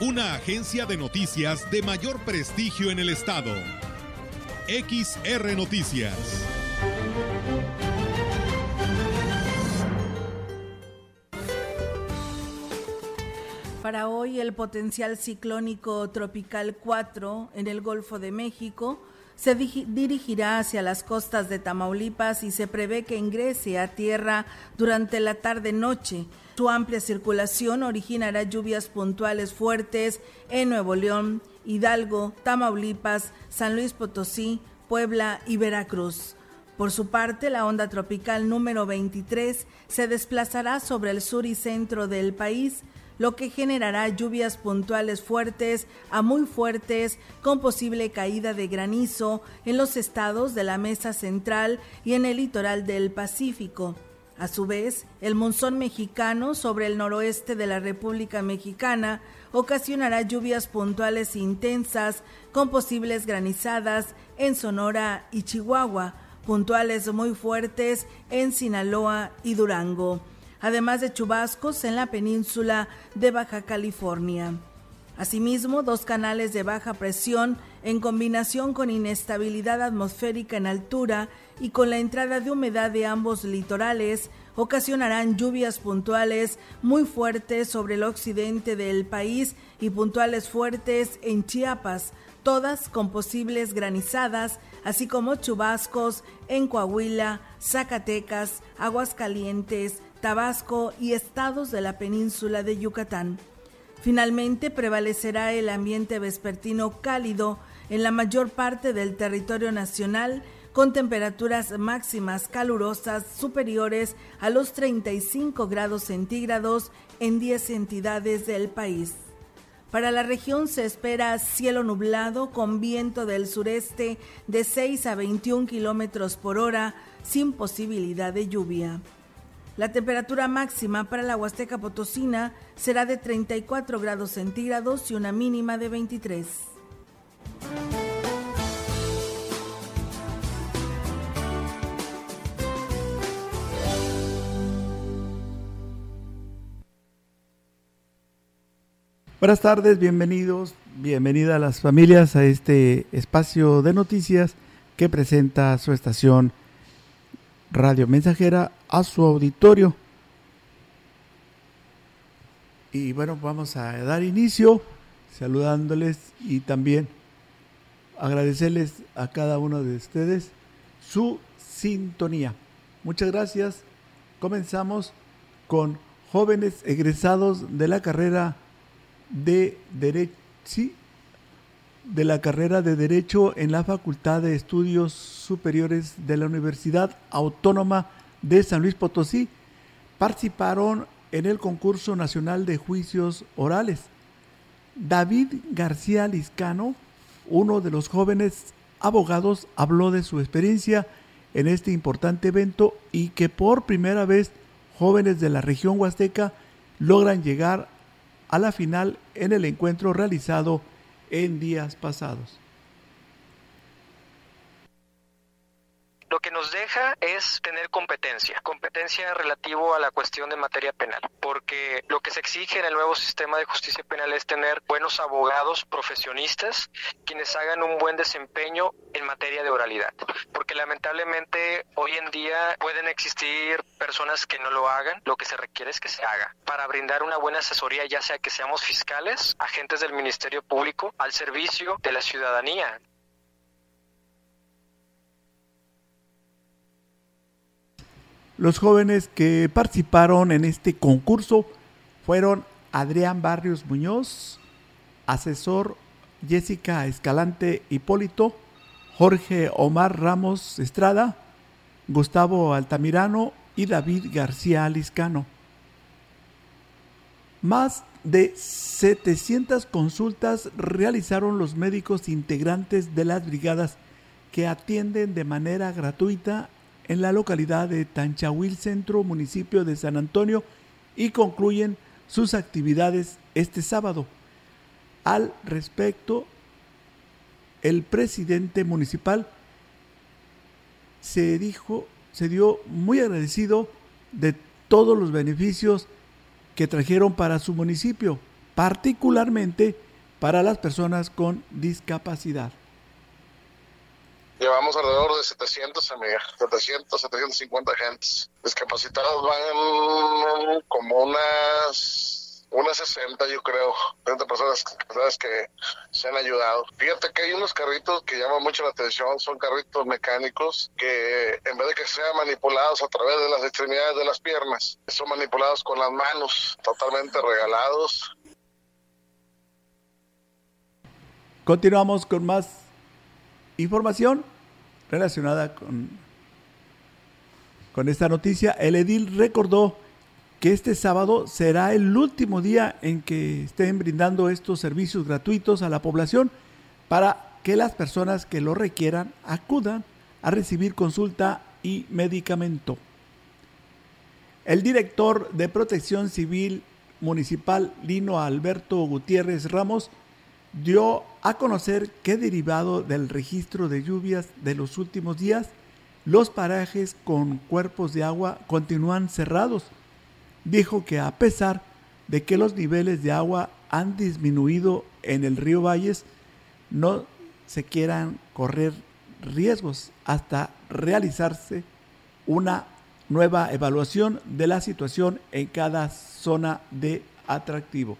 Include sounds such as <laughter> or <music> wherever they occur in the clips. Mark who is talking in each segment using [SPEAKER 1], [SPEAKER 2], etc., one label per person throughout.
[SPEAKER 1] una agencia de noticias de mayor prestigio en el estado. XR Noticias.
[SPEAKER 2] Para hoy el potencial ciclónico tropical 4 en el Golfo de México se dirigirá hacia las costas de Tamaulipas y se prevé que ingrese a tierra durante la tarde-noche. Su amplia circulación originará lluvias puntuales fuertes en Nuevo León, Hidalgo, Tamaulipas, San Luis Potosí, Puebla y Veracruz. Por su parte, la onda tropical número 23 se desplazará sobre el sur y centro del país, lo que generará lluvias puntuales fuertes a muy fuertes con posible caída de granizo en los estados de la Mesa Central y en el litoral del Pacífico. A su vez, el monzón mexicano sobre el noroeste de la República Mexicana ocasionará lluvias puntuales intensas con posibles granizadas en Sonora y Chihuahua, puntuales muy fuertes en Sinaloa y Durango además de chubascos en la península de Baja California. Asimismo, dos canales de baja presión en combinación con inestabilidad atmosférica en altura y con la entrada de humedad de ambos litorales ocasionarán lluvias puntuales muy fuertes sobre el occidente del país y puntuales fuertes en Chiapas, todas con posibles granizadas, así como chubascos en Coahuila, Zacatecas, Aguascalientes, Tabasco y estados de la península de Yucatán. Finalmente prevalecerá el ambiente vespertino cálido en la mayor parte del territorio nacional, con temperaturas máximas calurosas superiores a los 35 grados centígrados en 10 entidades del país. Para la región se espera cielo nublado con viento del sureste de 6 a 21 kilómetros por hora, sin posibilidad de lluvia. La temperatura máxima para la Huasteca Potosina será de 34 grados centígrados y una mínima de 23.
[SPEAKER 3] Buenas tardes, bienvenidos, bienvenida a las familias a este espacio de noticias que presenta su estación Radio Mensajera a su auditorio. Y bueno, vamos a dar inicio saludándoles y también agradecerles a cada uno de ustedes su sintonía. Muchas gracias. Comenzamos con jóvenes egresados de la carrera de Derecho, de la carrera de Derecho en la Facultad de Estudios Superiores de la Universidad Autónoma de San Luis Potosí participaron en el concurso nacional de juicios orales. David García Liscano, uno de los jóvenes abogados, habló de su experiencia en este importante evento y que por primera vez jóvenes de la región huasteca logran llegar a la final en el encuentro realizado en días pasados.
[SPEAKER 4] Lo que nos deja es tener competencia, competencia relativo a la cuestión de materia penal, porque lo que se exige en el nuevo sistema de justicia penal es tener buenos abogados profesionistas quienes hagan un buen desempeño en materia de oralidad, porque lamentablemente hoy en día pueden existir personas que no lo hagan, lo que se requiere es que se haga para brindar una buena asesoría, ya sea que seamos fiscales, agentes del Ministerio Público, al servicio de la ciudadanía.
[SPEAKER 3] Los jóvenes que participaron en este concurso fueron Adrián Barrios Muñoz, asesor Jessica Escalante Hipólito, Jorge Omar Ramos Estrada, Gustavo Altamirano y David García Liscano. Más de 700 consultas realizaron los médicos integrantes de las brigadas que atienden de manera gratuita en la localidad de Tanchahuil Centro, municipio de San Antonio, y concluyen sus actividades este sábado. Al respecto, el presidente municipal se dijo, se dio muy agradecido de todos los beneficios que trajeron para su municipio, particularmente para las personas con discapacidad.
[SPEAKER 5] Llevamos alrededor de 700, amiga, 700, 750 agentes. Discapacitados van como unas unas 60 yo creo, 30 personas, que se han ayudado. Fíjate que hay unos carritos que llaman mucho la atención, son carritos mecánicos que en vez de que sean manipulados a través de las extremidades de las piernas, son manipulados con las manos, totalmente regalados.
[SPEAKER 3] Continuamos con más información relacionada con, con esta noticia. El edil recordó que este sábado será el último día en que estén brindando estos servicios gratuitos a la población para que las personas que lo requieran acudan a recibir consulta y medicamento. El director de Protección Civil Municipal, Lino Alberto Gutiérrez Ramos, dio a conocer que derivado del registro de lluvias de los últimos días, los parajes con cuerpos de agua continúan cerrados dijo que a pesar de que los niveles de agua han disminuido en el río Valles, no se quieran correr riesgos hasta realizarse una nueva evaluación de la situación en cada zona de atractivo.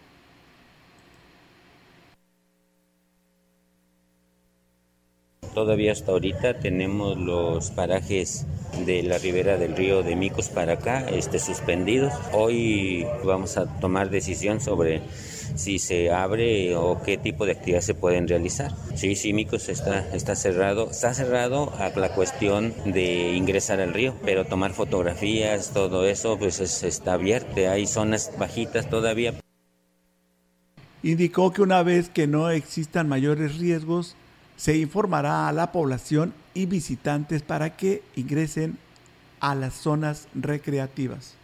[SPEAKER 6] Todavía hasta ahorita tenemos los parajes de la ribera del río de Micos para acá este, suspendidos. Hoy vamos a tomar decisión sobre si se abre o qué tipo de actividades se pueden realizar. Sí, sí, Micos está, está cerrado. Está cerrado a la cuestión de ingresar al río, pero tomar fotografías, todo eso, pues está abierto. Hay zonas bajitas todavía.
[SPEAKER 3] Indicó que una vez que no existan mayores riesgos, se informará a la población y visitantes para que ingresen a las zonas recreativas.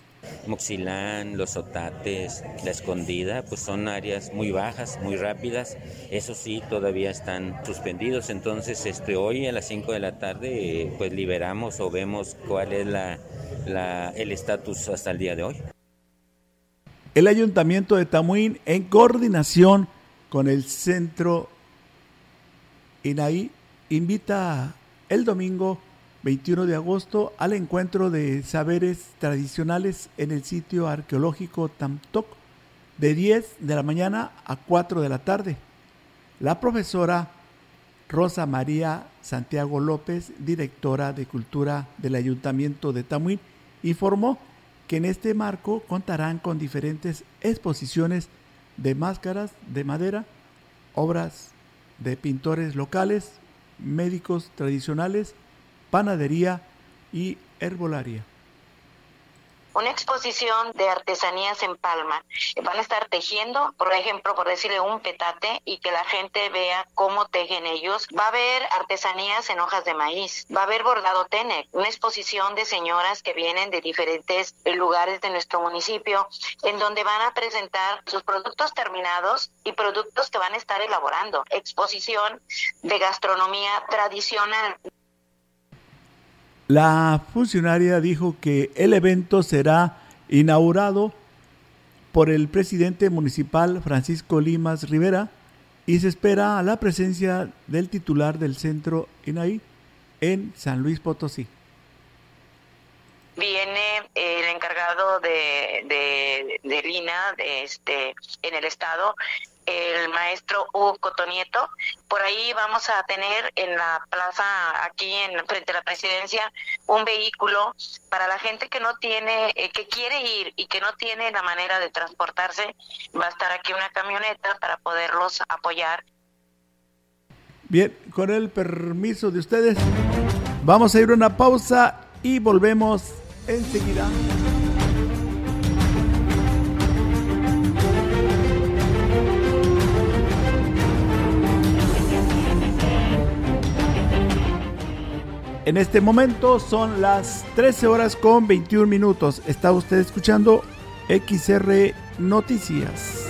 [SPEAKER 6] Moxilán, los otates, la escondida, pues son áreas muy bajas, muy rápidas. Eso sí, todavía están suspendidos. Entonces, este, hoy a las 5 de la tarde, pues liberamos o vemos cuál es la, el estatus hasta el día de hoy.
[SPEAKER 3] El Ayuntamiento de Tamuín, en coordinación con el Centro INAI invita el domingo 21 de agosto al encuentro de saberes tradicionales en el sitio arqueológico Tamtoc de 10 de la mañana a 4 de la tarde. La profesora Rosa María Santiago López, directora de Cultura del Ayuntamiento de Tamuín, informó que en este marco contarán con diferentes exposiciones de máscaras de madera, obras de pintores locales, médicos tradicionales, panadería y herbolaria
[SPEAKER 7] una exposición de artesanías en Palma. Van a estar tejiendo, por ejemplo, por decirle un petate y que la gente vea cómo tejen ellos. Va a haber artesanías en hojas de maíz, va a haber bordado tene, una exposición de señoras que vienen de diferentes lugares de nuestro municipio, en donde van a presentar sus productos terminados y productos que van a estar elaborando. Exposición de gastronomía tradicional.
[SPEAKER 3] La funcionaria dijo que el evento será inaugurado por el presidente municipal Francisco Limas Rivera y se espera la presencia del titular del centro INAI en San Luis Potosí.
[SPEAKER 7] Viene el encargado de, de, este, en el estado el maestro Hugo Cotonieto. Por ahí vamos a tener en la plaza, aquí en frente a la presidencia, un vehículo para la gente que no tiene, eh, que quiere ir y que no tiene la manera de transportarse. Va a estar aquí una camioneta para poderlos apoyar.
[SPEAKER 3] Bien, con el permiso de ustedes, vamos a ir a una pausa y volvemos enseguida. En este momento son las 13 horas con 21 minutos. Está usted escuchando XR Noticias.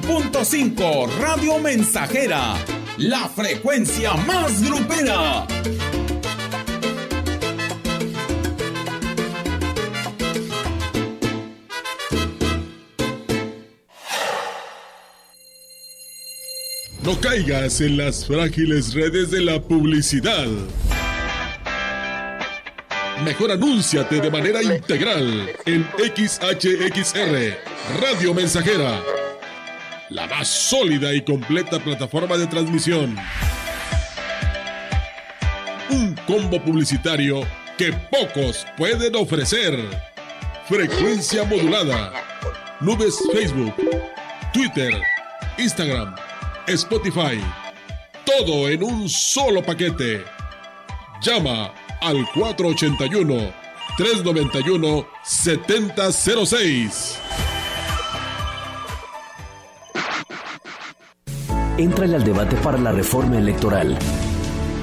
[SPEAKER 8] 100.5 Radio Mensajera, la frecuencia más grupera.
[SPEAKER 1] No caigas en las frágiles redes de la publicidad. Mejor anúnciate de manera integral en XHXR, Radio Mensajera la más sólida y completa plataforma de transmisión. Un combo publicitario que pocos pueden ofrecer. Frecuencia modulada. Nubes Facebook, Twitter, Instagram, Spotify. Todo en un solo paquete. Llama al 481 391 7006.
[SPEAKER 9] Entrale al debate para la reforma electoral.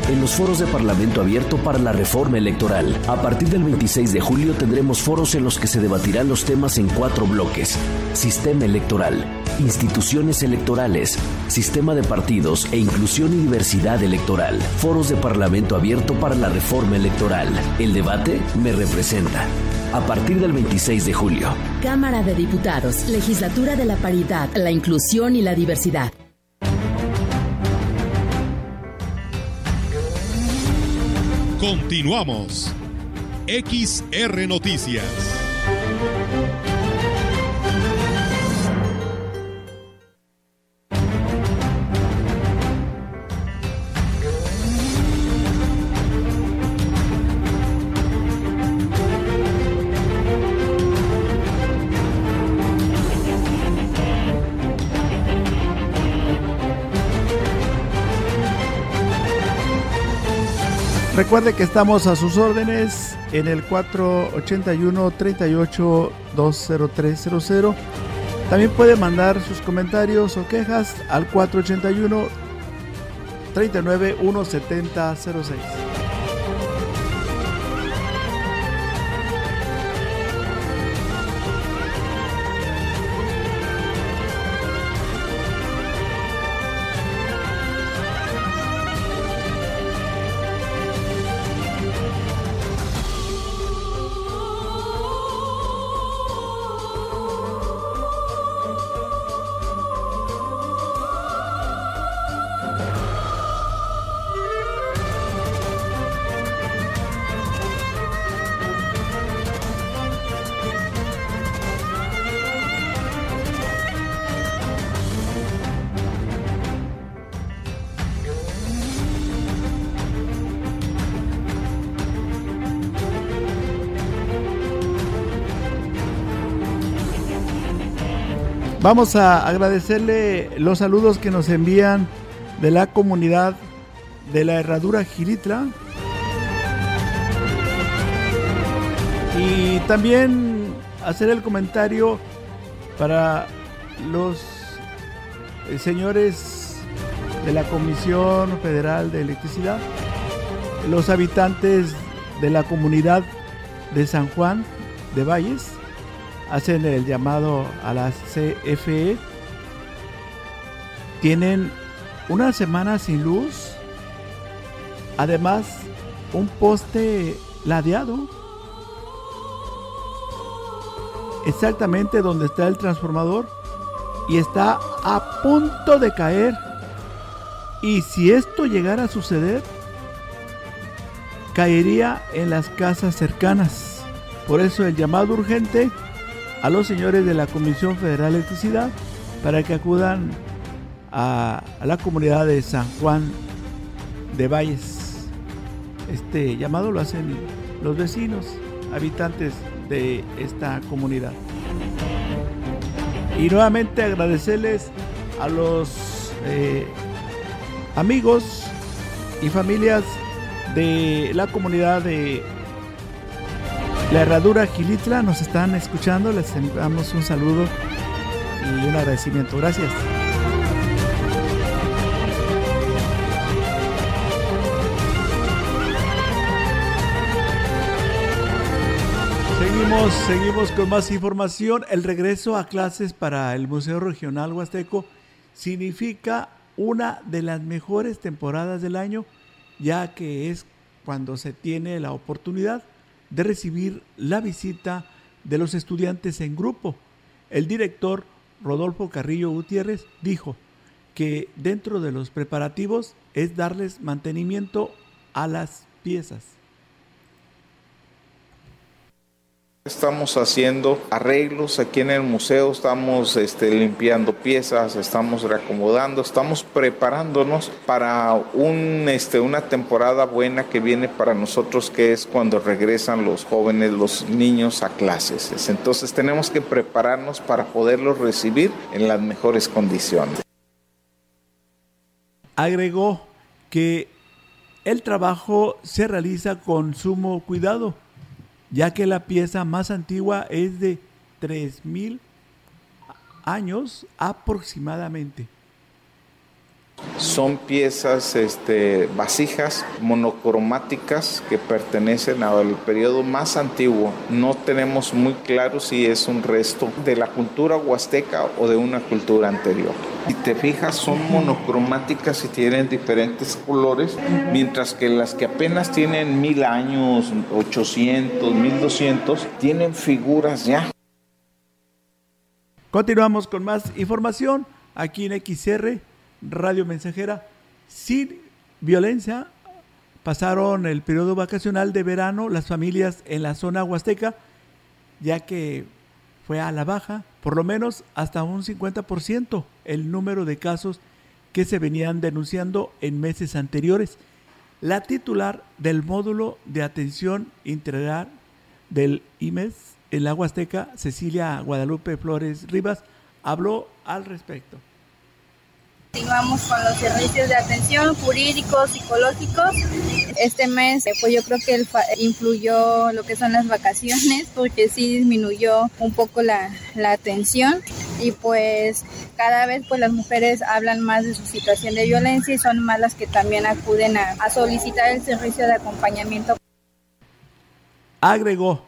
[SPEAKER 9] En los foros de Parlamento Abierto para la Reforma Electoral, a partir del 26 de julio tendremos foros en los que se debatirán los temas en cuatro bloques. Sistema electoral, instituciones electorales, sistema de partidos e inclusión y diversidad electoral. Foros de Parlamento Abierto para la Reforma Electoral. El debate me representa. A partir del 26 de julio.
[SPEAKER 10] Cámara de Diputados, Legislatura de la Paridad, la Inclusión y la Diversidad.
[SPEAKER 1] Continuamos. XR Noticias.
[SPEAKER 3] Recuerde que estamos a sus órdenes en el 481 38 20300. También puede mandar sus comentarios o quejas al 481 39 17006. Vamos a agradecerle los saludos que nos envían de la comunidad de la Herradura Giritla. Y también hacer el comentario para los eh, señores de la Comisión Federal de Electricidad, los habitantes de la comunidad de San Juan de Valles, hacen el llamado a la CFE. Tienen una semana sin luz. Además, un poste ladeado. Exactamente donde está el transformador. Y está a punto de caer. Y si esto llegara a suceder, caería en las casas cercanas Por eso el llamado urgente a los señores de la Comisión Federal de Electricidad para que acudan a, la comunidad de San Juan de Valles. Este llamado lo hacen los vecinos, habitantes de esta comunidad. Y nuevamente agradecerles a los eh, amigos y familias de la comunidad de la Herradura Gilitla nos están escuchando, les enviamos un saludo y un agradecimiento. Gracias. Seguimos, seguimos con más información. El regreso a clases para el Museo Regional Huasteco significa una de las mejores temporadas del año, ya que es cuando se tiene la oportunidad de recibir la visita de los estudiantes en grupo. El director Rodolfo Carrillo Gutiérrez dijo que dentro de los preparativos es darles mantenimiento a las piezas.
[SPEAKER 11] Estamos haciendo arreglos aquí en el museo, estamos este, limpiando piezas, estamos reacomodando, estamos preparándonos para un, este, una temporada buena que viene para nosotros, que es cuando regresan los jóvenes, los niños a clases. Entonces tenemos que prepararnos para poderlos recibir en las mejores condiciones.
[SPEAKER 3] Agregó que el trabajo se realiza con sumo cuidado ya que la pieza más antigua es de 3.000 años aproximadamente.
[SPEAKER 11] Son piezas, este, vasijas monocromáticas que pertenecen al periodo más antiguo. No tenemos muy claro si es un resto de la cultura huasteca o de una cultura anterior. Si te fijas, son monocromáticas y tienen diferentes colores, mientras que las que apenas tienen mil años, 800, 1200, tienen figuras ya.
[SPEAKER 3] Continuamos con más información aquí en XR Radio Mensajera sin violencia. Pasaron el periodo vacacional de verano las familias en la zona huasteca, ya que fue a la baja, por lo menos hasta un 50% el número de casos que se venían denunciando en meses anteriores. La titular del módulo de atención integral del IMES en la Huasteca, Cecilia Guadalupe Flores Rivas, habló al respecto.
[SPEAKER 12] Continuamos con los servicios de atención jurídicos, psicológicos. Este mes, eh, pues yo creo que influyó lo que son las vacaciones, porque sí disminuyó un poco la, la atención y pues cada vez pues las mujeres hablan más de su situación de violencia y son más las que también acuden a, a solicitar el servicio de acompañamiento.
[SPEAKER 3] Agregó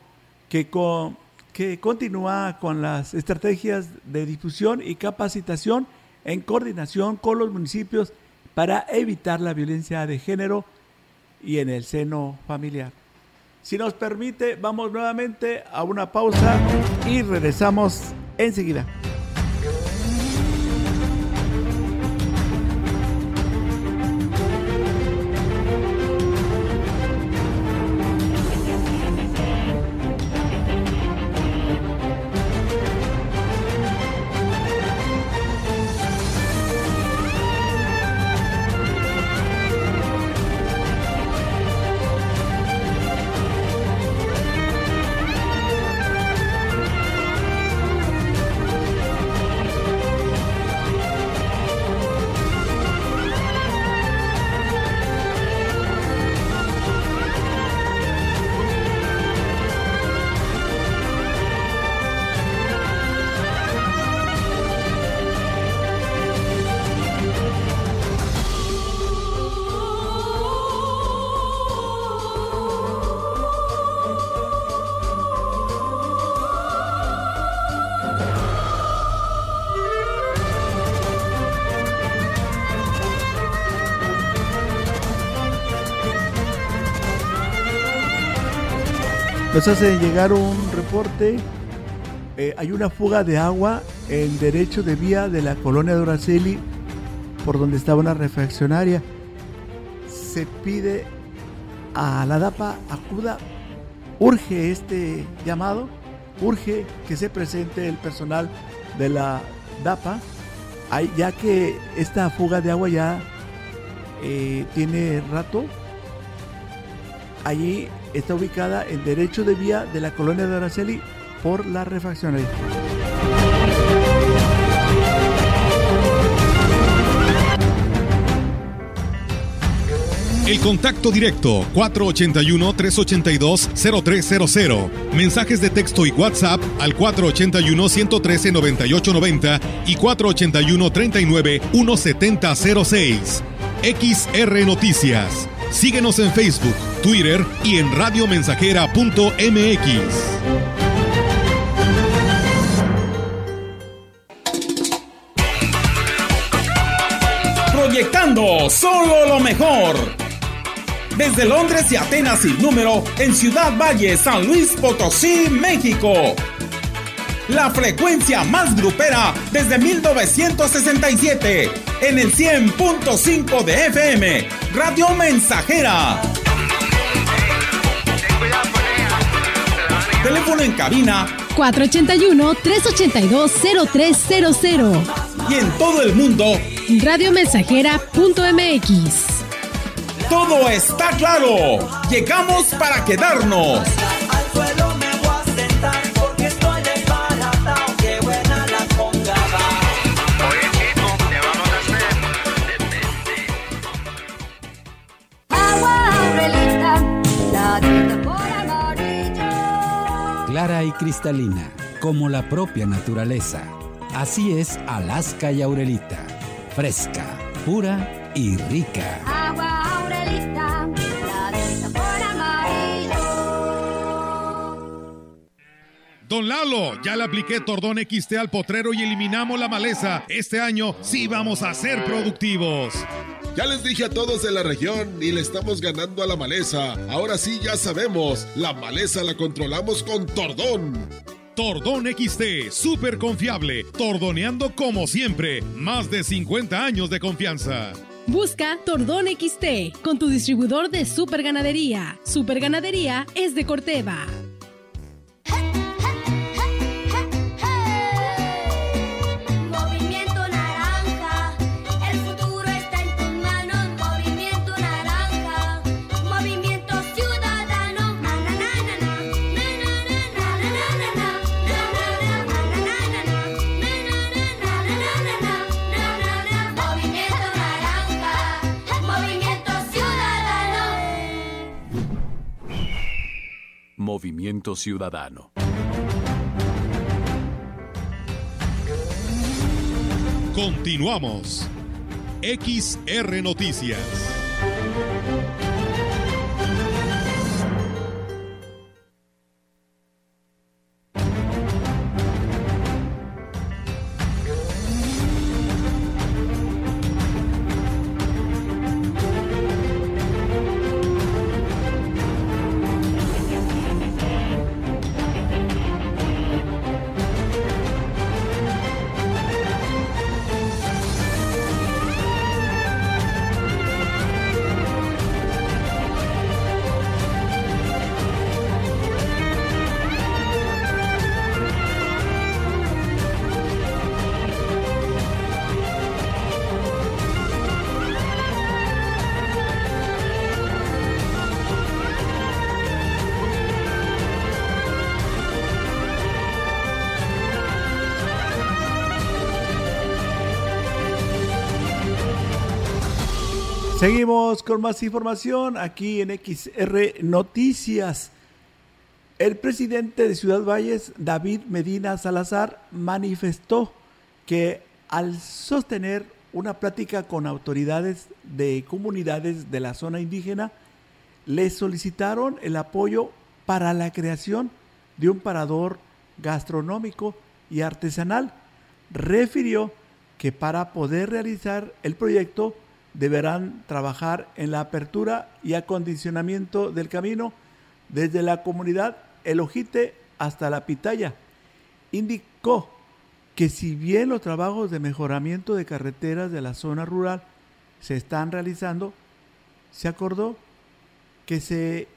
[SPEAKER 3] que, con, que continúa con las estrategias de difusión y capacitación en coordinación con los municipios para evitar la violencia de género y en el seno familiar. Si nos permite, vamos nuevamente a una pausa y regresamos enseguida. Nos hace llegar un reporte. Eh, hay una fuga de agua en derecho de vía de la colonia de Oraceli, por donde estaba una refaccionaria. Se pide a la DAPA acuda urge este llamado, urge que se presente el personal de la DAPA, ya que esta fuga de agua ya eh, tiene rato. Allí está ubicada en derecho de vía de la colonia de Araceli por la refaccionaria.
[SPEAKER 1] El contacto directo 481-382-0300. Mensajes de texto y WhatsApp al 481-113-9890 y 481-39-1706. XR Noticias. Síguenos en Facebook, Twitter y en radiomensajera.mx.
[SPEAKER 8] Proyectando solo lo mejor desde Londres y Atenas sin número en Ciudad Valle, San Luis Potosí, México. La frecuencia más grupera desde 1967 en el 100.5 de FM, Radio Mensajera. Teléfono en cabina
[SPEAKER 10] 481-382-0300.
[SPEAKER 8] Y en todo el mundo,
[SPEAKER 10] radiomensajera.mx.
[SPEAKER 8] Todo está claro. Llegamos para quedarnos.
[SPEAKER 13] Cristalina, como la propia naturaleza. Así es Alaska y Aurelita. Fresca, pura y rica.
[SPEAKER 1] Don Lalo, ya le apliqué Tordón XT al potrero y eliminamos la maleza. Este año sí vamos a ser productivos.
[SPEAKER 14] Ya les dije a todos de la región y le estamos ganando a la maleza. Ahora sí ya sabemos, la maleza la controlamos con Tordón.
[SPEAKER 1] Tordón XT, súper confiable, tordoneando como siempre, más de 50 años de confianza.
[SPEAKER 10] Busca Tordón XT con tu distribuidor de Super Ganadería. Super Ganadería es de Corteva.
[SPEAKER 15] Movimiento Ciudadano.
[SPEAKER 1] Continuamos. XR Noticias.
[SPEAKER 3] Seguimos con más información aquí en XR Noticias. El presidente de Ciudad Valles, David Medina Salazar, manifestó que al sostener una plática con autoridades de comunidades de la zona indígena, le solicitaron el apoyo para la creación de un parador gastronómico y artesanal. Refirió que para poder realizar el proyecto, deberán trabajar en la apertura y acondicionamiento del camino desde la comunidad El Ojite hasta la Pitaya. Indicó que si bien los trabajos de mejoramiento de carreteras de la zona rural se están realizando, se acordó que se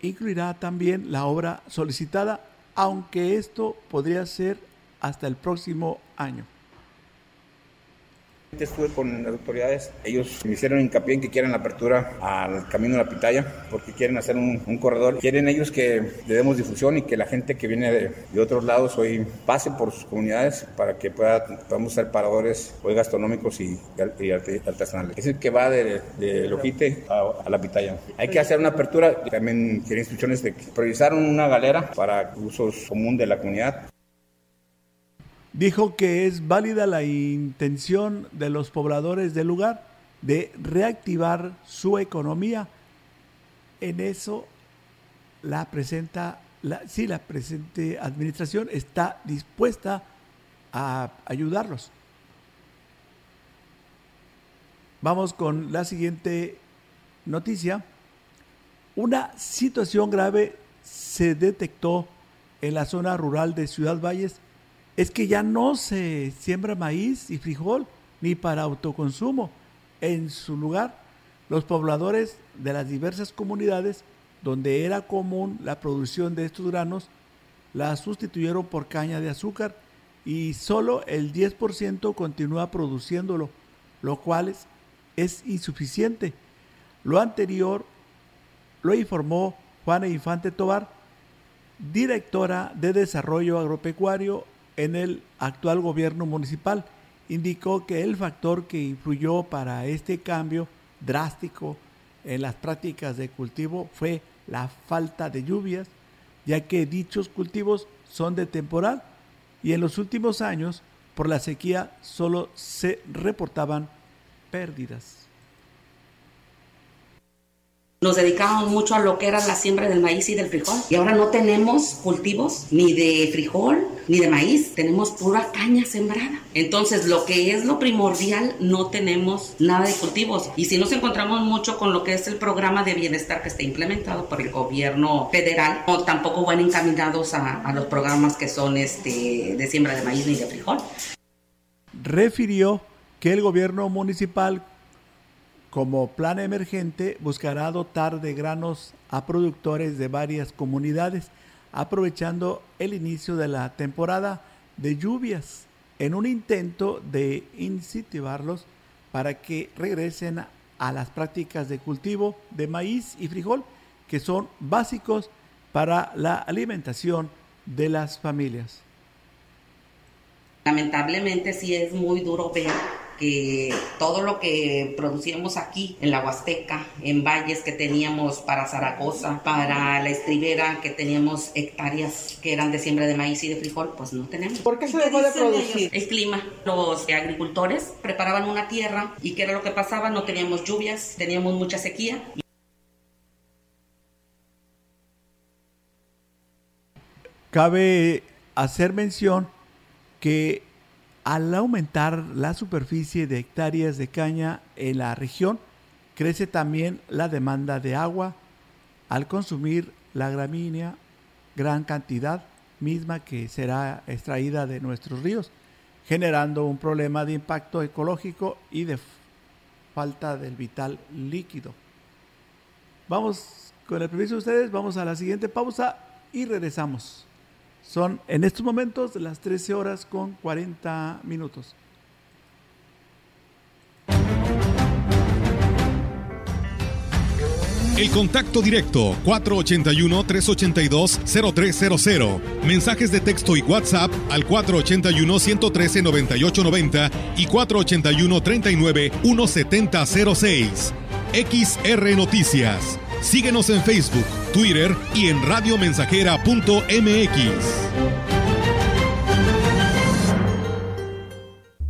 [SPEAKER 3] incluirá también la obra solicitada, aunque esto podría ser hasta el próximo año.
[SPEAKER 15] Estuve con las autoridades, ellos me hicieron hincapié en que quieren la apertura al camino de la pitaya, porque quieren hacer un, corredor. Quieren ellos que le demos difusión y que la gente que viene de, otros lados hoy pase por sus comunidades para que pueda, podamos ser paradores hoy gastronómicos y, artesanales. Es el que va de, de Lojite a, la pitaya. Hay que hacer una apertura, también quieren instrucciones de que priorizaron una galera para usos común de la comunidad
[SPEAKER 3] dijo que es válida la intención de los pobladores del lugar de reactivar su economía. En eso la presenta, la, sí, la presente administración está dispuesta a ayudarlos. Vamos con la siguiente noticia. Una situación grave se detectó en la zona rural de Ciudad Valles es que ya no se siembra maíz y frijol ni para autoconsumo. En su lugar, los pobladores de las diversas comunidades donde era común la producción de estos granos, la sustituyeron por caña de azúcar y solo el 10% continúa produciéndolo, lo cual es, insuficiente. Lo anterior lo informó Juana Infante Tobar, directora de Desarrollo Agropecuario en el actual gobierno municipal. Indicó que el factor que influyó para este cambio drástico en las prácticas de cultivo fue la falta de lluvias, ya que dichos cultivos son de temporal y en los últimos años por la sequía solo se reportaban pérdidas.
[SPEAKER 16] Nos dedicábamos mucho a lo que era la siembra del maíz y del frijol. Y ahora no tenemos cultivos ni de frijol ni de maíz. Tenemos pura caña sembrada. Entonces, lo que es lo primordial, no tenemos nada de cultivos. Y si nos encontramos mucho con lo que es el programa de bienestar que está implementado por el gobierno federal, tampoco van encaminados a, a los programas que son este, de siembra de maíz ni de frijol.
[SPEAKER 3] Refirió que el gobierno municipal como plan emergente buscará dotar de granos a productores de varias comunidades, aprovechando el inicio de la temporada de lluvias, en un intento de incentivarlos para que regresen a las prácticas de cultivo de maíz y frijol, que son básicos para la alimentación de las familias.
[SPEAKER 16] Lamentablemente sí es muy duro ver que todo lo que producíamos aquí en la Huasteca, en valles que teníamos para Zaragoza, para la estribera, que teníamos hectáreas que eran de siembra de maíz y de frijol, pues no tenemos.
[SPEAKER 17] ¿Por qué se dejó de producir?
[SPEAKER 16] El clima. Los agricultores preparaban una tierra y ¿qué era lo que pasaba? No teníamos lluvias, teníamos mucha sequía.
[SPEAKER 3] Cabe hacer mención que al aumentar la superficie de hectáreas de caña en la región, crece también la demanda de agua al consumir la gramínea gran cantidad misma que será extraída de nuestros ríos, generando un problema de impacto ecológico y de falta del vital líquido. Vamos, con el permiso de ustedes, vamos a la siguiente pausa y regresamos. Son en estos momentos las 13 horas con 40 minutos.
[SPEAKER 1] El contacto directo 481-382-0300. Mensajes de texto y WhatsApp al 481-113-9890 y 481-39-1706. XR Noticias. Síguenos en Facebook, Twitter y en radiomensajera.mx.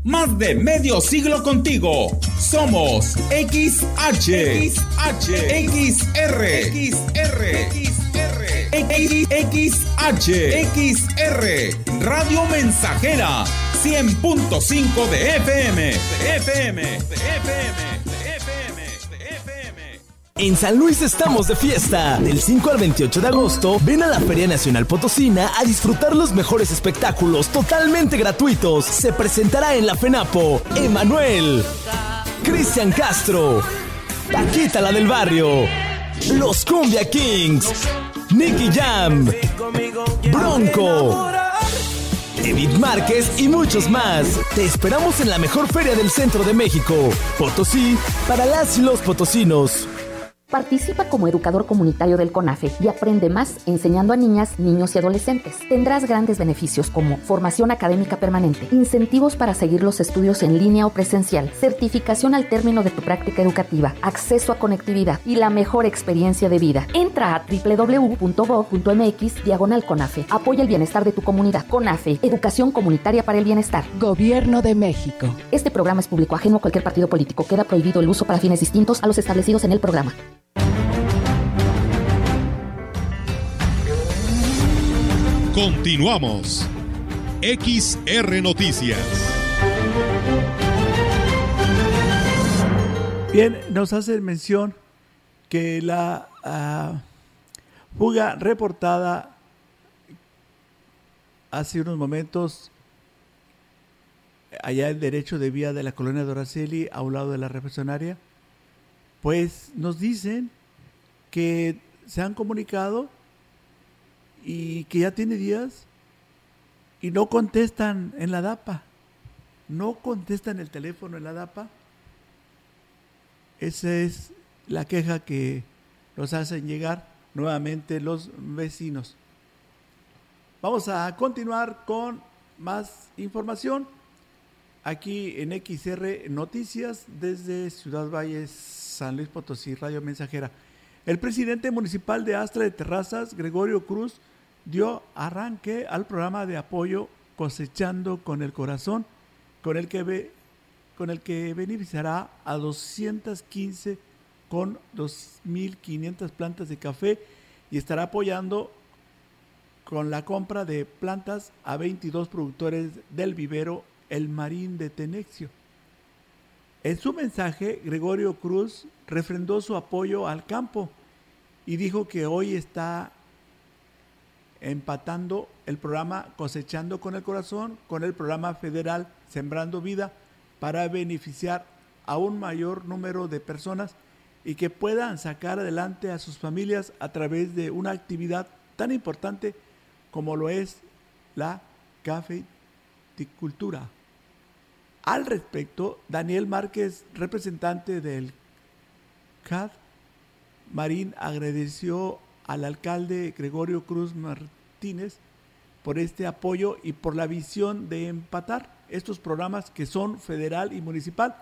[SPEAKER 8] Más de medio siglo contigo. Somos XH, XH, XR, XR, XR, XH, XR, Radio Mensajera, 100.5 de FM, de FM, de FM.
[SPEAKER 18] En San Luis estamos de fiesta. Del 5 al 28 de agosto, ven a la Feria Nacional Potosina a disfrutar los mejores espectáculos totalmente gratuitos. Se presentará en la FENAPO Emanuel, Cristian Castro, Paquita la del barrio, Los Cumbia Kings, Nicky Jam, Bronco, Edith Márquez y muchos más. Te esperamos en la mejor feria del centro de México, Potosí, para las y los potosinos.
[SPEAKER 17] Participa como educador comunitario del CONAFE y aprende más enseñando a niñas, niños y adolescentes. Tendrás grandes beneficios como formación académica permanente, incentivos para seguir los estudios en línea o presencial, certificación al término de tu práctica educativa, acceso a conectividad y la mejor experiencia de vida. Entra a www.gov.mx diagonal CONAFE. Apoya el bienestar de tu comunidad. CONAFE, Educación Comunitaria para el Bienestar.
[SPEAKER 10] Gobierno de México.
[SPEAKER 17] Este programa es público ajeno a cualquier partido político. Queda prohibido el uso para fines distintos a los establecidos en el programa.
[SPEAKER 1] Continuamos. XR Noticias.
[SPEAKER 3] Bien, nos hace mención que la ah, fuga reportada hace unos momentos allá el derecho de vía de la colonia Doraceli a un lado de la refaccionaria, pues nos dicen que se han comunicado y que ya tiene días y no contestan en la DAPA. No contestan el teléfono en la DAPA. Esa es la queja que nos hacen llegar nuevamente los vecinos. Vamos a continuar con más información aquí en XR Noticias desde Ciudad Valles, San Luis Potosí, Radio Mensajera. El presidente municipal de Astra de Terrazas, Gregorio Cruz, dio arranque al programa de apoyo Cosechando con el Corazón, con el que, con el que beneficiará a 215 con 2.500 plantas de café y estará apoyando con la compra de plantas a 22 productores del vivero El Marín de Tenexio. En su mensaje, Gregorio Cruz refrendó su apoyo al campo y dijo que hoy está empatando el programa Cosechando con el Corazón con el programa federal Sembrando Vida para beneficiar a un mayor número de personas y que puedan sacar adelante a sus familias a través de una actividad tan importante como lo es la cafeticultura. Al respecto, Daniel Márquez, representante del CAD, Marín agradeció al alcalde Gregorio Cruz Martínez por este apoyo y por la visión de empatar estos programas que son federal y municipal,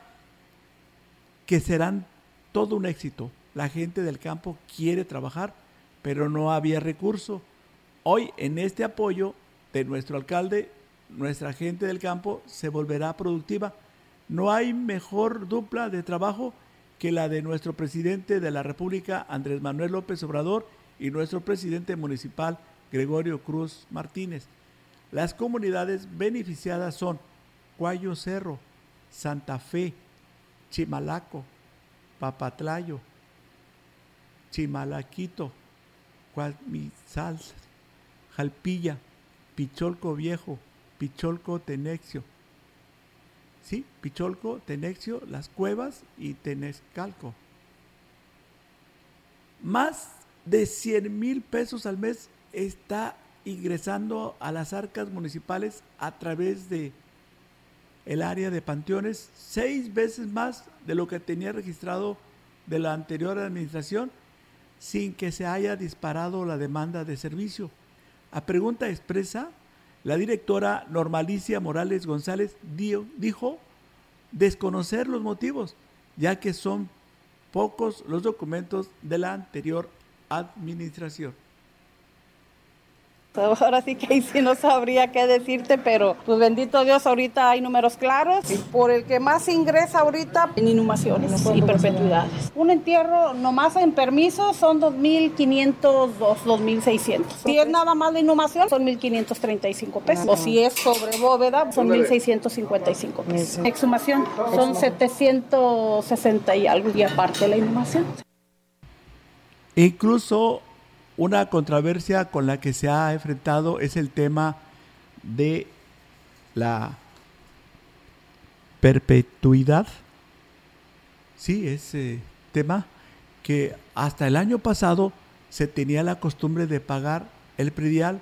[SPEAKER 3] que serán todo un éxito. La gente del campo quiere trabajar, pero no había recurso. Hoy en este apoyo de nuestro alcalde, nuestra gente del campo se volverá productiva. No hay mejor dupla de trabajo que la de nuestro presidente de la República, Andrés Manuel López Obrador, y nuestro presidente municipal, Gregorio Cruz Martínez. Las comunidades beneficiadas son Cuayo Cerro, Santa Fe, Chimalaco, Papatlayo, Chimalaquito, Cuadmizal, Jalpilla, Picholco Viejo, Picholco Tenexio. Sí, Picholco, Tenexio, Las Cuevas y Tenescalco. Más de 100 mil pesos al mes está ingresando a las arcas municipales a través de el área de panteones, seis veces más de lo que tenía registrado de la anterior administración, sin que se haya disparado la demanda de servicio. A pregunta expresa, la directora Normalicia Morales González dijo desconocer los motivos, ya que son pocos los documentos de la anterior administración. <laughs>
[SPEAKER 19] Ahora sí que ahí sí no sabría qué decirte, pero pues bendito Dios, ahorita hay números claros. Y por el que más ingresa ahorita en inhumaciones y perpetuidades. Un entierro nomás en permiso son 2.500, 2.600. Si es nada más de inhumación, son 1.535 pesos. O si es sobre bóveda, son 1.655 pesos. Exhumación son 760 y algo y aparte la inhumación.
[SPEAKER 3] Incluso una controversia con la que se ha enfrentado es el tema de la perpetuidad. Sí, ese tema que hasta el año pasado se tenía la costumbre de pagar el predial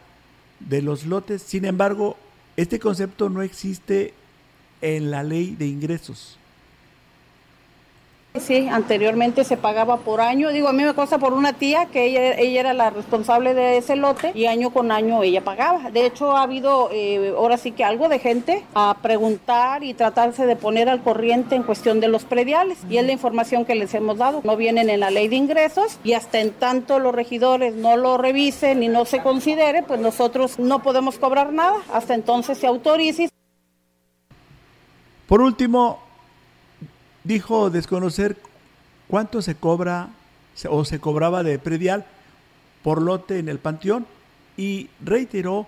[SPEAKER 3] de los lotes. Sin embargo, este concepto no existe en la ley de ingresos.
[SPEAKER 19] Sí, anteriormente se pagaba por año. Digo, a mí me consta por una tía que ella, ella era la responsable de ese lote y año con año ella pagaba. De hecho, ha habido eh, ahora sí que algo de gente a preguntar y tratarse de poner al corriente en cuestión de los prediales. Y es la información que les hemos dado. No vienen en la ley de ingresos y hasta en tanto los regidores no lo revisen y no se considere, pues nosotros no podemos cobrar nada. Hasta entonces se autorice.
[SPEAKER 3] Por último, dijo desconocer cuánto se cobra o se cobraba de predial por lote en el panteón y reiteró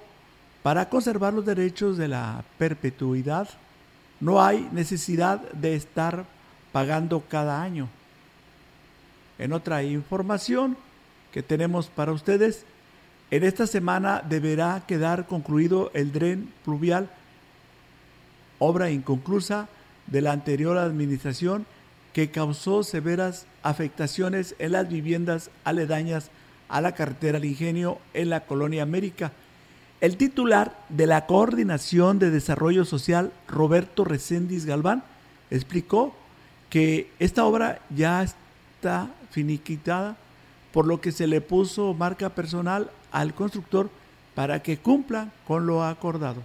[SPEAKER 3] para conservar los derechos de la perpetuidad no hay necesidad de estar pagando cada año. En otra información que tenemos para ustedes, en esta semana deberá quedar concluido el dren pluvial, obra inconclusa de la anterior administración que causó severas afectaciones en las viviendas aledañas a la carretera al ingenio en la colonia América. El titular de la Coordinación de Desarrollo Social, Roberto Recendis Galván, explicó que esta obra ya está finiquitada, por lo que se le puso marca personal al constructor para que cumpla con lo acordado.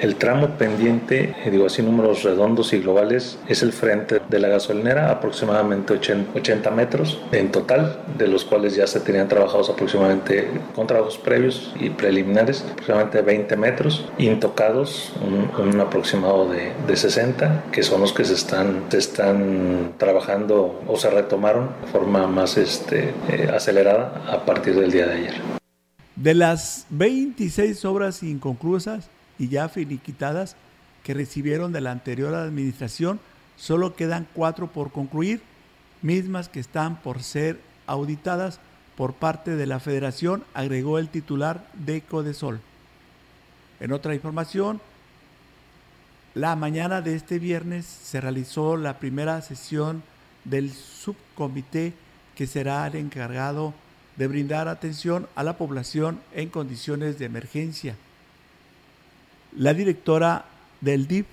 [SPEAKER 20] El tramo pendiente, eh, digo así números redondos y globales, es el frente de la gasolinera, aproximadamente 80 metros en total, de los cuales ya se tenían trabajados aproximadamente con trabajos previos y preliminares, aproximadamente 20 metros, intocados, un, un aproximado de, de, 60, que son los que se están, se están trabajando o se retomaron de forma más este, eh, acelerada a partir del día de ayer.
[SPEAKER 3] De las 26 obras inconclusas, y ya finiquitadas que recibieron de la anterior administración, solo quedan cuatro por concluir, mismas que están por ser auditadas por parte de la federación, agregó el titular de Codesol. En otra información, la mañana de este viernes se realizó la primera sesión del subcomité que será el encargado de brindar atención a la población en condiciones de emergencia la directora del DIP,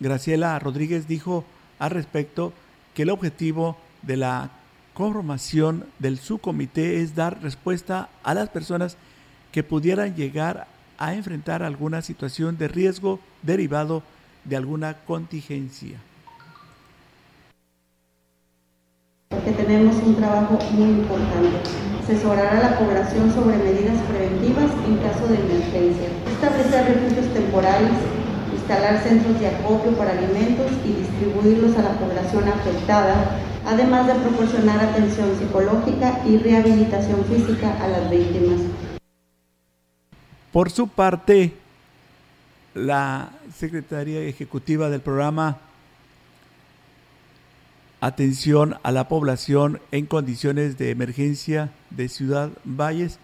[SPEAKER 3] Graciela Rodríguez, dijo al respecto que el objetivo de la conformación del subcomité es dar respuesta a las personas que pudieran llegar a enfrentar alguna situación de riesgo derivado de alguna contingencia.
[SPEAKER 21] Porque tenemos un trabajo muy importante, asesorar a la población sobre medidas preventivas en caso de emergencia establecer refugios temporales, instalar centros de acopio para alimentos y distribuirlos a la población afectada, además de proporcionar atención psicológica y rehabilitación física a las víctimas.
[SPEAKER 3] Por su parte, la secretaria ejecutiva del programa Atención a la población en condiciones de emergencia de Ciudad Valles,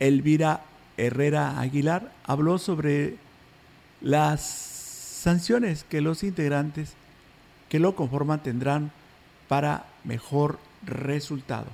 [SPEAKER 3] Elvira Herrera Aguilar habló sobre las sanciones que los integrantes que lo conforman tendrán para mejor resultado.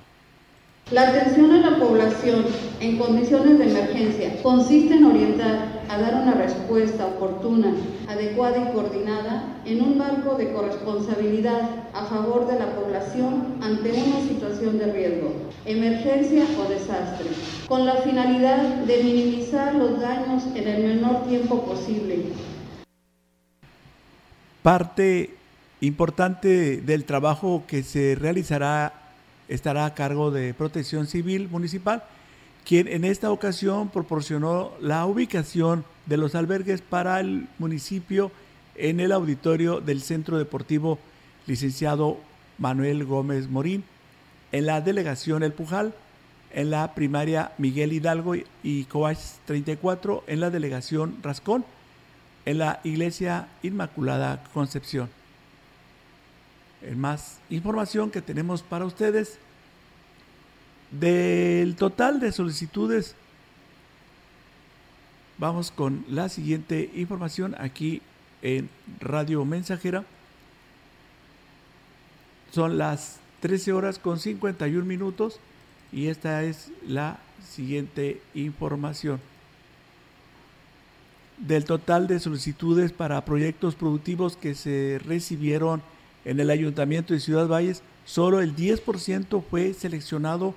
[SPEAKER 21] La atención a la población en condiciones de emergencia consiste en orientar a dar una respuesta oportuna, adecuada y coordinada en un marco de corresponsabilidad a favor de la población ante una situación de riesgo, emergencia o desastre, con la finalidad de minimizar los daños en el menor tiempo posible.
[SPEAKER 3] Parte importante del trabajo que se realizará estará a cargo de Protección Civil Municipal, quien en esta ocasión proporcionó la ubicación de los albergues para el municipio en el auditorio del Centro Deportivo Licenciado Manuel Gómez Morín, en la delegación El Pujal, en la primaria Miguel Hidalgo y Coach 34, en la delegación Rascón, en la iglesia Inmaculada Concepción. En más información que tenemos para ustedes, del total de solicitudes, vamos con la siguiente información aquí en Radio Mensajera. Son las 13 horas con 51 minutos y esta es la siguiente información. Del total de solicitudes para proyectos productivos que se recibieron en el Ayuntamiento de Ciudad Valles, solo el 10% fue seleccionado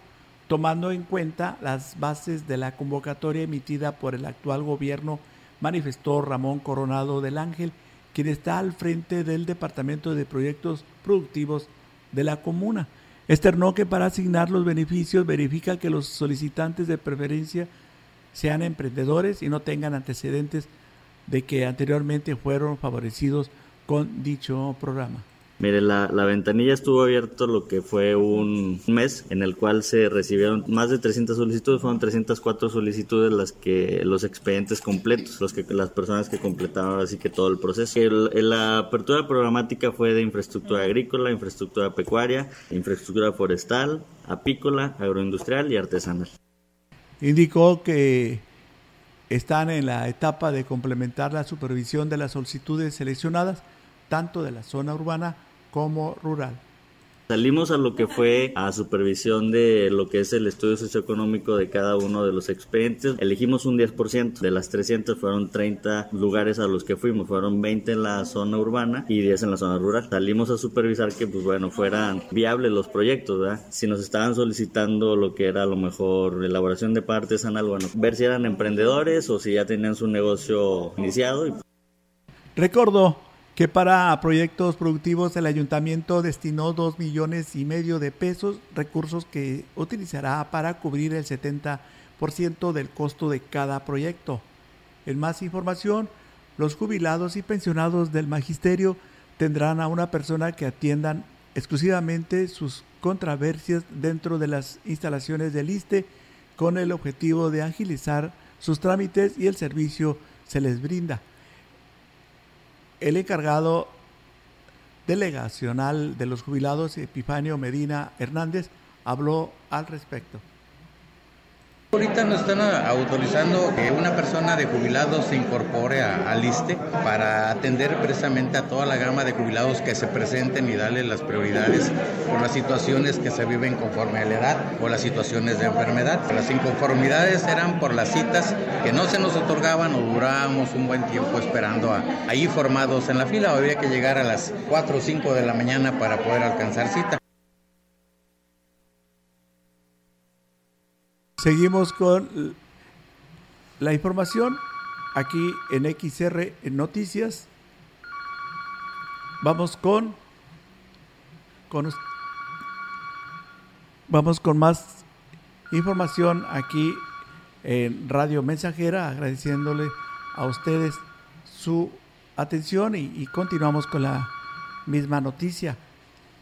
[SPEAKER 3] tomando en cuenta las bases de la convocatoria emitida por el actual gobierno, manifestó Ramón Coronado del Ángel, quien está al frente del Departamento de Proyectos Productivos de la comuna. Externó que para asignar los beneficios verifica que los solicitantes de preferencia sean emprendedores y no tengan antecedentes de que anteriormente fueron favorecidos con dicho programa.
[SPEAKER 22] Mire, la, ventanilla estuvo abierta lo que fue un mes en el cual se recibieron más de 300 solicitudes, fueron 304 solicitudes las que los expedientes completos, los que las personas que completaron así que todo el proceso. la apertura programática fue de infraestructura agrícola, infraestructura pecuaria, infraestructura forestal, apícola, agroindustrial y artesanal.
[SPEAKER 3] Indicó que están en la etapa de complementar la supervisión de las solicitudes seleccionadas tanto de la zona urbana como rural.
[SPEAKER 22] Salimos a lo que fue a supervisión de lo que es el estudio socioeconómico de cada uno de los expedientes. Elegimos un 10%. De las 300 fueron 30 lugares a los que fuimos. Fueron 20 en la zona urbana y 10 en la zona rural. Salimos a supervisar que, pues bueno, fueran viables los proyectos, ¿verdad? Si nos estaban solicitando lo que era a lo mejor elaboración de partes artesanal, bueno, ver si eran emprendedores o si ya tenían su negocio iniciado.
[SPEAKER 3] Recuerdo que para proyectos productivos el ayuntamiento destinó dos millones y medio de pesos, recursos que utilizará para cubrir el 70% del costo de cada proyecto. En más información, los jubilados y pensionados del magisterio tendrán a una persona que atiendan exclusivamente sus controversias dentro de las instalaciones del ISTE con el objetivo de agilizar sus trámites y el servicio se les brinda el encargado delegacional de los jubilados, Epifanio Medina Hernández, habló al respecto.
[SPEAKER 23] Ahorita nos están autorizando que una persona de jubilados se incorpore al ISTE para atender precisamente a toda la gama de jubilados que se presenten y darle las prioridades por las situaciones que se viven conforme a la edad o las situaciones de enfermedad. Las inconformidades eran por las citas que no se nos otorgaban o durábamos un buen tiempo esperando ahí formados en la fila o había que llegar a las 4 o 5 de la mañana para poder alcanzar cita.
[SPEAKER 3] Seguimos con la información aquí en XR Noticias. Vamos con, con vamos con más información aquí en Radio Mensajera, agradeciéndole a ustedes su atención y continuamos con la misma noticia.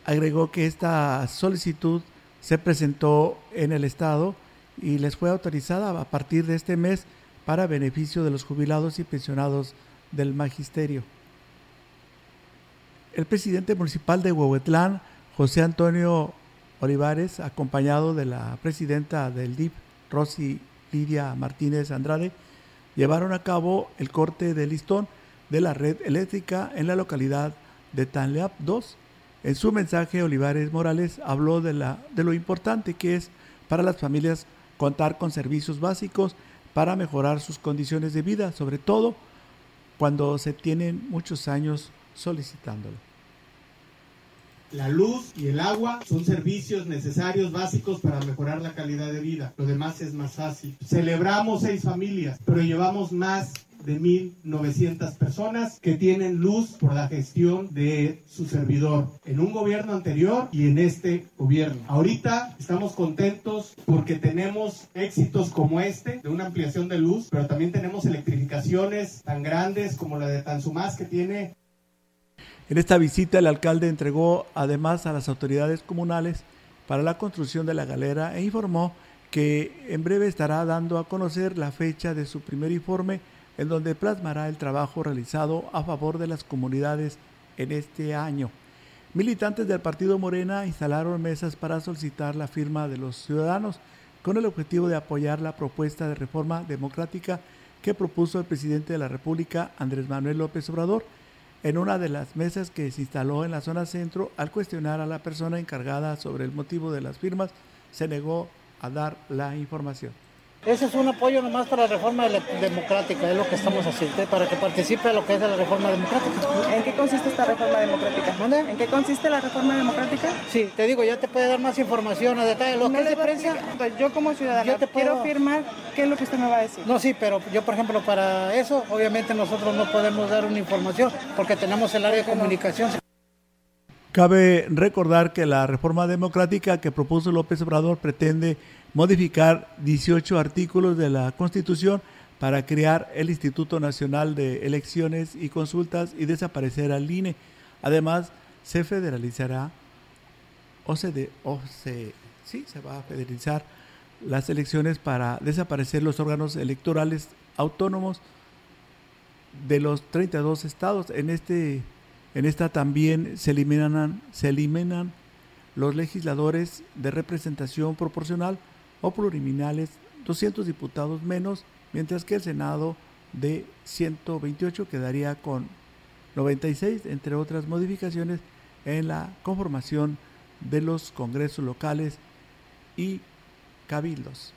[SPEAKER 3] Agregó que esta solicitud se presentó en el estado y les fue autorizada a partir de este mes para beneficio de los jubilados y pensionados del magisterio. El presidente municipal de Huehuetlán, José Antonio Olivares, acompañado de la presidenta del DIP, Rosy Lidia Martínez Andrade, llevaron a cabo el corte de listón de la red eléctrica en la localidad de Tanleap 2. En su mensaje, Olivares Morales habló de, la, de lo importante que es para las familias contar con servicios básicos para mejorar sus condiciones de vida, sobre todo cuando se tienen muchos años solicitándolo.
[SPEAKER 24] La luz y el agua son servicios necesarios básicos para mejorar la calidad de vida. Lo demás es más fácil. Celebramos seis familias, pero llevamos más de 1.900 personas que tienen luz por la gestión de su servidor en un gobierno anterior y en este gobierno. Ahorita estamos contentos porque tenemos éxitos como este de una ampliación de luz, pero también tenemos electrificaciones tan grandes como la de Tanzumás que tiene.
[SPEAKER 3] En esta visita el alcalde entregó además a las autoridades comunales para la construcción de la galera e informó que en breve estará dando a conocer la fecha de su primer informe en donde plasmará el trabajo realizado a favor de las comunidades en este año. Militantes del partido Morena instalaron mesas para solicitar la firma de los ciudadanos con el objetivo de apoyar la propuesta de reforma democrática que propuso el presidente de la República, Andrés Manuel López Obrador. en una de las mesas que se instaló en la zona centro, al cuestionar a la persona encargada sobre el motivo de las firmas, se negó a dar la información.
[SPEAKER 25] Ese es un apoyo nomás para la reforma democrática, es lo que estamos haciendo, para que participe en lo que es la reforma democrática.
[SPEAKER 26] ¿En qué consiste esta reforma democrática? ¿Dónde? ¿En qué consiste la reforma democrática?
[SPEAKER 25] Sí, te digo, ya te puede dar más información a detalle. Lo que es de prensa.
[SPEAKER 26] Pues yo como ciudadana te quiero firmar, ¿qué es lo que usted me va a decir?
[SPEAKER 25] No, sí, pero yo, por ejemplo, para eso, obviamente nosotros no podemos dar una información porque tenemos el área de comunicación.
[SPEAKER 3] Cabe recordar que la reforma democrática que propuso López Obrador pretende modificar 18 artículos de la Constitución para crear el Instituto Nacional de Elecciones y Consultas y desaparecer al INE. Además, se federalizará o se, o se, sí, se va a federalizar las elecciones para desaparecer los órganos electorales autónomos de los 32 estados. En, este, en esta también se eliminan, se eliminan los legisladores de representación proporcional o pluriminales 200 diputados menos, mientras que el Senado de 128 quedaría con 96, entre otras modificaciones en la conformación de los congresos locales y cabildos.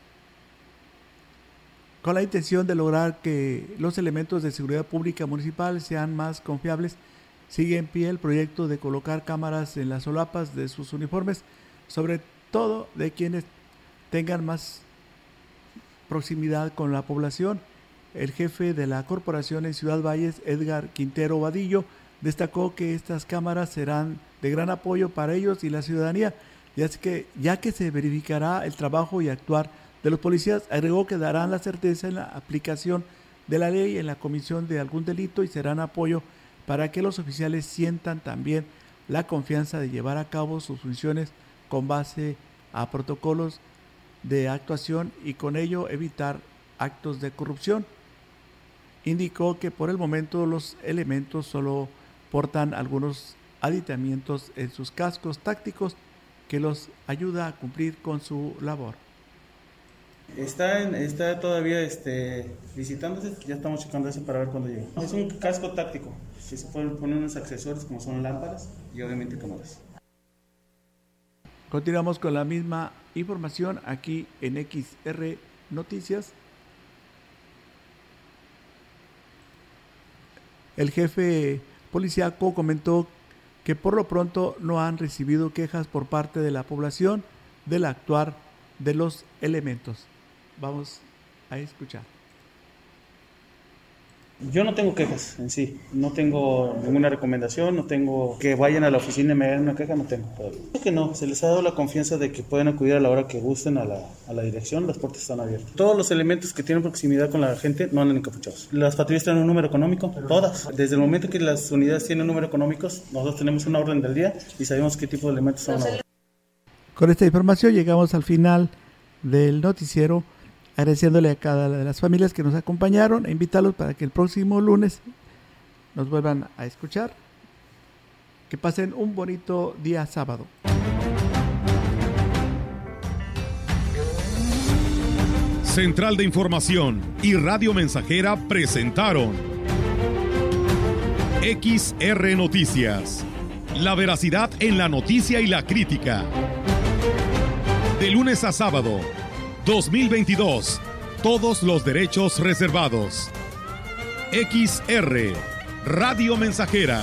[SPEAKER 3] Con la intención de lograr que los elementos de seguridad pública municipal sean más confiables, sigue en pie el proyecto de colocar cámaras en las solapas de sus uniformes, sobre todo de quienes tengan más proximidad con la población. El jefe de la corporación en Ciudad Valles, Edgar Quintero Vadillo, destacó que estas cámaras serán de gran apoyo para ellos y la ciudadanía, que, ya que se verificará el trabajo y actuar de los policías, agregó que darán la certeza en la aplicación de la ley en la comisión de algún delito y serán apoyo para que los oficiales sientan también la confianza de llevar a cabo sus funciones con base a protocolos de actuación y con ello evitar actos de corrupción. Indicó que por el momento los elementos solo portan algunos aditamientos en sus cascos tácticos que los ayuda a cumplir con su labor.
[SPEAKER 27] Está, está todavía este, visitándose, ya estamos checando eso para ver cuándo llega. Es un casco táctico, que se pueden poner unos accesorios como son lámparas y obviamente cámaras.
[SPEAKER 3] Continuamos con la misma información aquí en XR Noticias. El jefe policíaco comentó que por lo pronto no han recibido quejas por parte de la población del actuar de los elementos. Vamos a escuchar.
[SPEAKER 27] Yo no tengo quejas en sí, no tengo ninguna recomendación, no tengo que vayan a la oficina y me hagan una queja, no tengo todavía. Creo que no, se les ha dado la confianza de que pueden acudir a la hora que gusten a la, a la dirección, las puertas están abiertas. Todos los elementos que tienen proximidad con la gente no andan encapuchados. Las patrullas tienen un número económico, todas. Desde el momento que las unidades tienen un número económico, nosotros tenemos una orden del día y sabemos qué tipo de elementos son.
[SPEAKER 3] Con esta información llegamos al final del noticiero agradeciéndole a cada una de las familias que nos acompañaron e invitarlos para que el próximo lunes nos vuelvan a escuchar. Que pasen un bonito día sábado.
[SPEAKER 1] Central de Información y Radio Mensajera presentaron XR Noticias. La veracidad en la noticia y la crítica. De lunes a sábado 2022. Todos los derechos reservados. XR, Radio Mensajera